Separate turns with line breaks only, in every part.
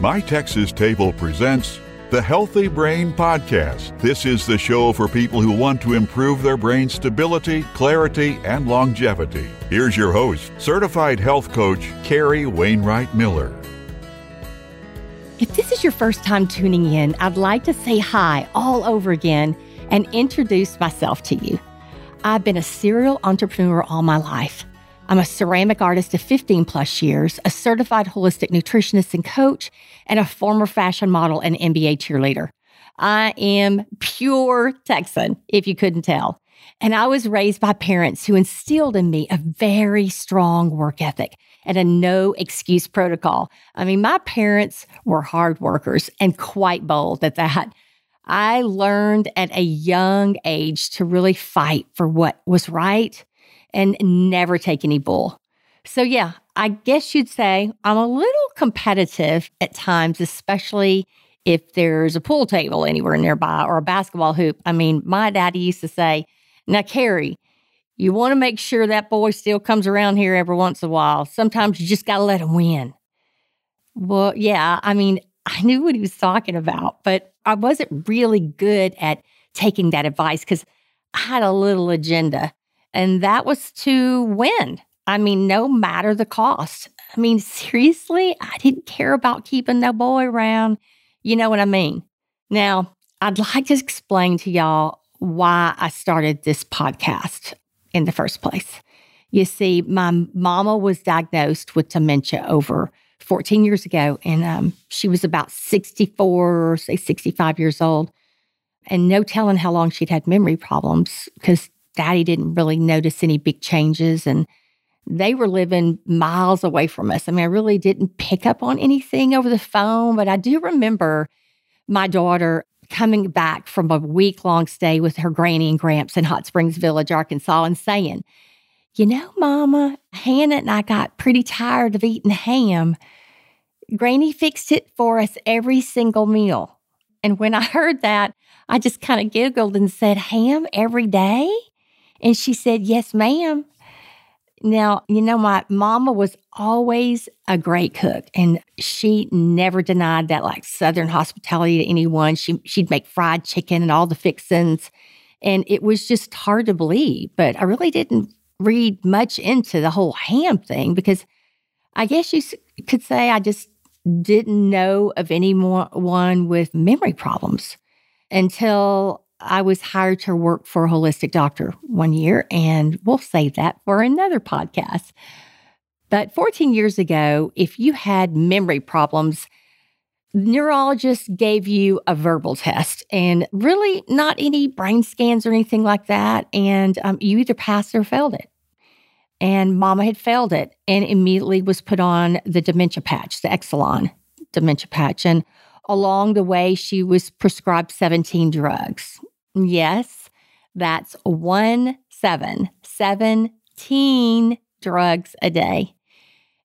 My Texas Table presents the Healthy Brain Podcast. This is the show for people who want to improve their brain stability, clarity, and longevity. Here's your host, certified health coach, Carrie Wainwright Miller.
If this is your first time tuning in, I'd like to say hi all over again and introduce myself to you. I've been a serial entrepreneur all my life. I'm a ceramic artist of 15 plus years, a certified holistic nutritionist and coach, and a former fashion model and NBA cheerleader. I am pure Texan, if you couldn't tell. And I was raised by parents who instilled in me a very strong work ethic and a no excuse protocol. I mean, my parents were hard workers and quite bold at that. I learned at a young age to really fight for what was right and never take any bull. So, yeah, I guess you'd say I'm a little competitive at times, especially if there's a pool table anywhere nearby or a basketball hoop. I mean, my daddy used to say, Now, Carrie, you want to make sure that boy still comes around here every once in a while. Sometimes you just got to let him win. Well, yeah, I mean, I knew what he was talking about, but I wasn't really good at taking that advice because I had a little agenda, and that was to win. I mean, no matter the cost. I mean, seriously, I didn't care about keeping that boy around. You know what I mean? Now, I'd like to explain to y'all why I started this podcast in the first place. You see, my mama was diagnosed with dementia over 14 years ago, and um, she was about 64, say 65 years old, and no telling how long she'd had memory problems because daddy didn't really notice any big changes. And they were living miles away from us. I mean, I really didn't pick up on anything over the phone, but I do remember my daughter coming back from a week long stay with her granny and gramps in Hot Springs Village, Arkansas, and saying, You know, Mama, Hannah and I got pretty tired of eating ham. Granny fixed it for us every single meal. And when I heard that, I just kind of giggled and said, Ham every day? And she said, Yes, ma'am. Now, you know, my mama was always a great cook and she never denied that like Southern hospitality to anyone. She, she'd make fried chicken and all the fixins. And it was just hard to believe. But I really didn't read much into the whole ham thing because I guess you could say I just didn't know of anyone with memory problems until I was hired to work for a holistic doctor one year, and we'll save that for another podcast. But 14 years ago, if you had memory problems, neurologists gave you a verbal test and really not any brain scans or anything like that. And um, you either passed or failed it. And mama had failed it and immediately was put on the dementia patch, the Exelon dementia patch. And along the way, she was prescribed 17 drugs. Yes, that's one seven, 17 drugs a day.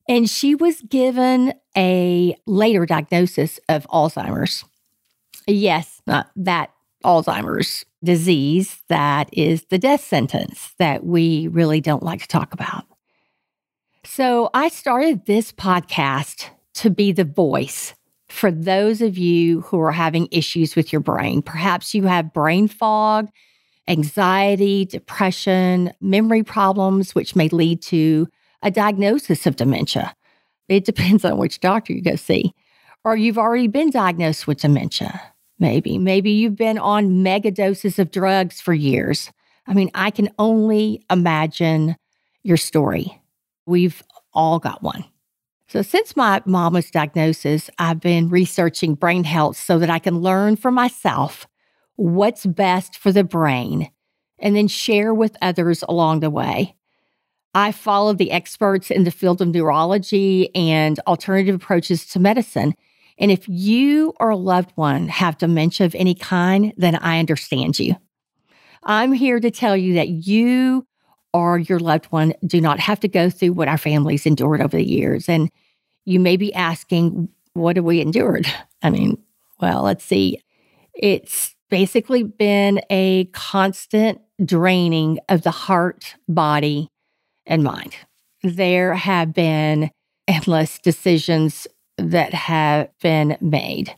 And she was given a later diagnosis of Alzheimer's. Yes, uh, that Alzheimer's disease that is the death sentence that we really don't like to talk about. So I started this podcast to be the voice for those of you who are having issues with your brain. Perhaps you have brain fog, anxiety, depression, memory problems, which may lead to a diagnosis of dementia. It depends on which doctor you go see. Or you've already been diagnosed with dementia, maybe. Maybe you've been on mega doses of drugs for years. I mean, I can only imagine your story. We've all got one. So, since my mama's diagnosis, I've been researching brain health so that I can learn for myself what's best for the brain and then share with others along the way. I follow the experts in the field of neurology and alternative approaches to medicine. And if you or a loved one have dementia of any kind, then I understand you. I'm here to tell you that you or your loved one do not have to go through what our families endured over the years. And you may be asking, what have we endured? I mean, well, let's see. It's basically been a constant draining of the heart, body, and mind. There have been endless decisions that have been made,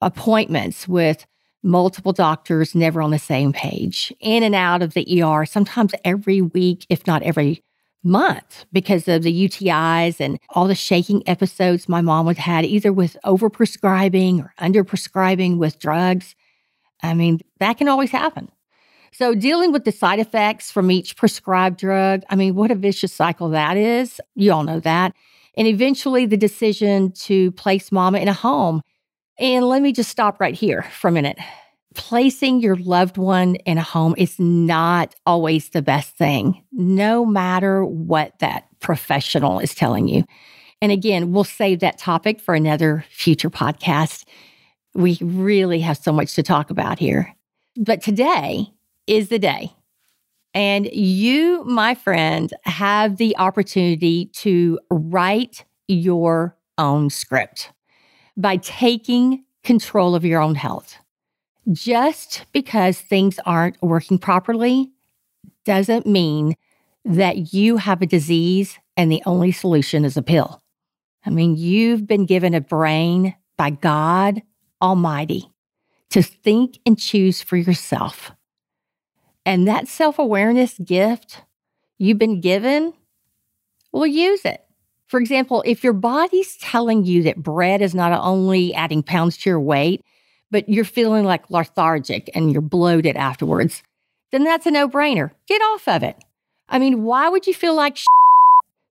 appointments with multiple doctors never on the same page, in and out of the ER, sometimes every week, if not every month, because of the UTIs and all the shaking episodes my mom would had, either with overprescribing or underprescribing with drugs. I mean, that can always happen. So, dealing with the side effects from each prescribed drug, I mean, what a vicious cycle that is. You all know that. And eventually, the decision to place mama in a home. And let me just stop right here for a minute. Placing your loved one in a home is not always the best thing, no matter what that professional is telling you. And again, we'll save that topic for another future podcast. We really have so much to talk about here. But today, is the day. And you, my friend, have the opportunity to write your own script by taking control of your own health. Just because things aren't working properly doesn't mean that you have a disease and the only solution is a pill. I mean, you've been given a brain by God Almighty to think and choose for yourself. And that self awareness gift you've been given, well, use it. For example, if your body's telling you that bread is not only adding pounds to your weight, but you're feeling like lethargic and you're bloated afterwards, then that's a no brainer. Get off of it. I mean, why would you feel like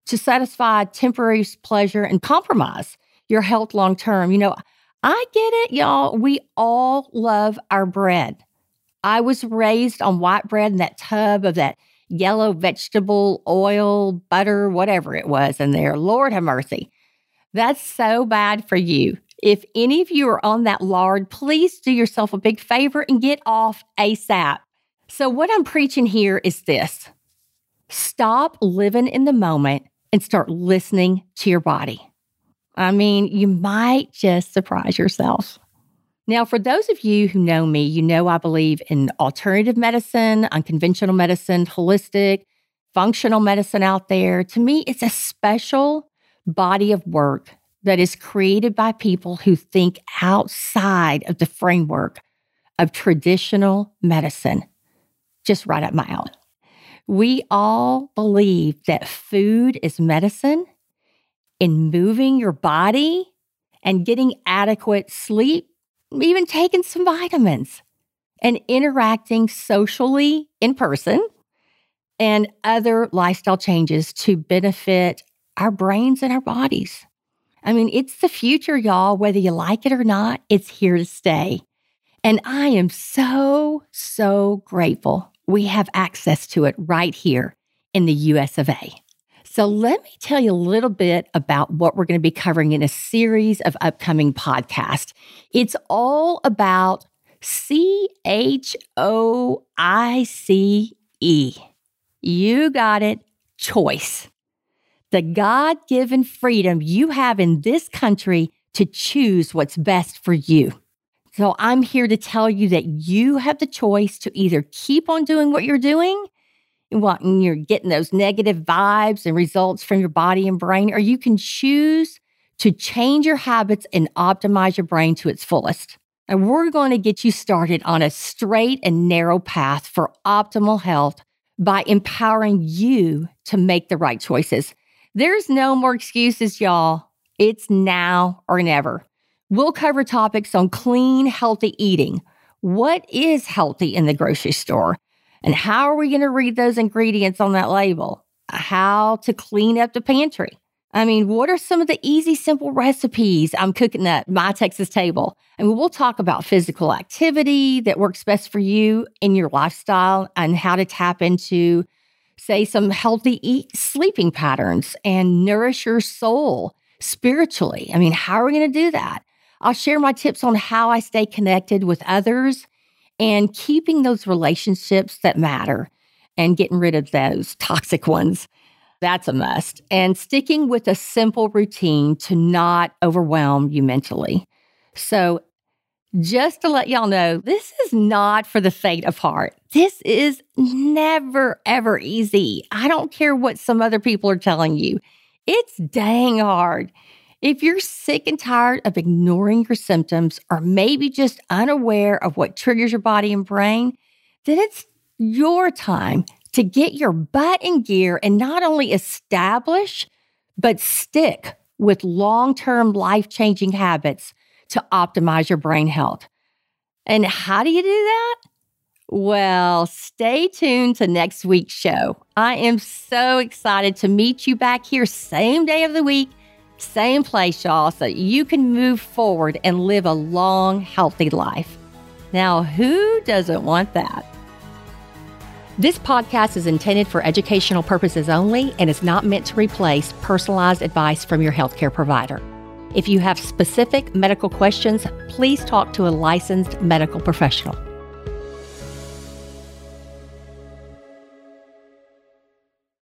to satisfy temporary pleasure and compromise your health long term? You know, I get it, y'all. We all love our bread. I was raised on white bread in that tub of that yellow vegetable oil, butter, whatever it was in there. Lord have mercy. That's so bad for you. If any of you are on that lard, please do yourself a big favor and get off ASAP. So, what I'm preaching here is this stop living in the moment and start listening to your body. I mean, you might just surprise yourself. Now, for those of you who know me, you know I believe in alternative medicine, unconventional medicine, holistic, functional medicine out there. To me, it's a special body of work that is created by people who think outside of the framework of traditional medicine. Just right up my alley. We all believe that food is medicine, in moving your body and getting adequate sleep even taking some vitamins and interacting socially in person and other lifestyle changes to benefit our brains and our bodies. I mean, it's the future, y'all. Whether you like it or not, it's here to stay. And I am so, so grateful we have access to it right here in the US of A. So, let me tell you a little bit about what we're going to be covering in a series of upcoming podcasts. It's all about C H O I C E. You got it, choice. The God given freedom you have in this country to choose what's best for you. So, I'm here to tell you that you have the choice to either keep on doing what you're doing and you're getting those negative vibes and results from your body and brain, or you can choose to change your habits and optimize your brain to its fullest. And we're going to get you started on a straight and narrow path for optimal health by empowering you to make the right choices. There's no more excuses, y'all. It's now or never. We'll cover topics on clean, healthy eating. What is healthy in the grocery store? And how are we going to read those ingredients on that label? How to clean up the pantry. I mean, what are some of the easy, simple recipes I'm cooking at my Texas table? And we'll talk about physical activity that works best for you in your lifestyle and how to tap into, say, some healthy eat sleeping patterns and nourish your soul spiritually. I mean, how are we going to do that? I'll share my tips on how I stay connected with others and keeping those relationships that matter and getting rid of those toxic ones. That's a must. And sticking with a simple routine to not overwhelm you mentally. So, just to let y'all know, this is not for the faint of heart. This is never, ever easy. I don't care what some other people are telling you. It's dang hard. If you're sick and tired of ignoring your symptoms or maybe just unaware of what triggers your body and brain, then it's your time to get your butt in gear and not only establish, but stick with long term life changing habits to optimize your brain health. And how do you do that? Well, stay tuned to next week's show. I am so excited to meet you back here, same day of the week, same place, y'all, so you can move forward and live a long, healthy life. Now, who doesn't want that? This podcast is intended for educational purposes only and is not meant to replace personalized advice from your healthcare provider. If you have specific medical questions, please talk to a licensed medical professional.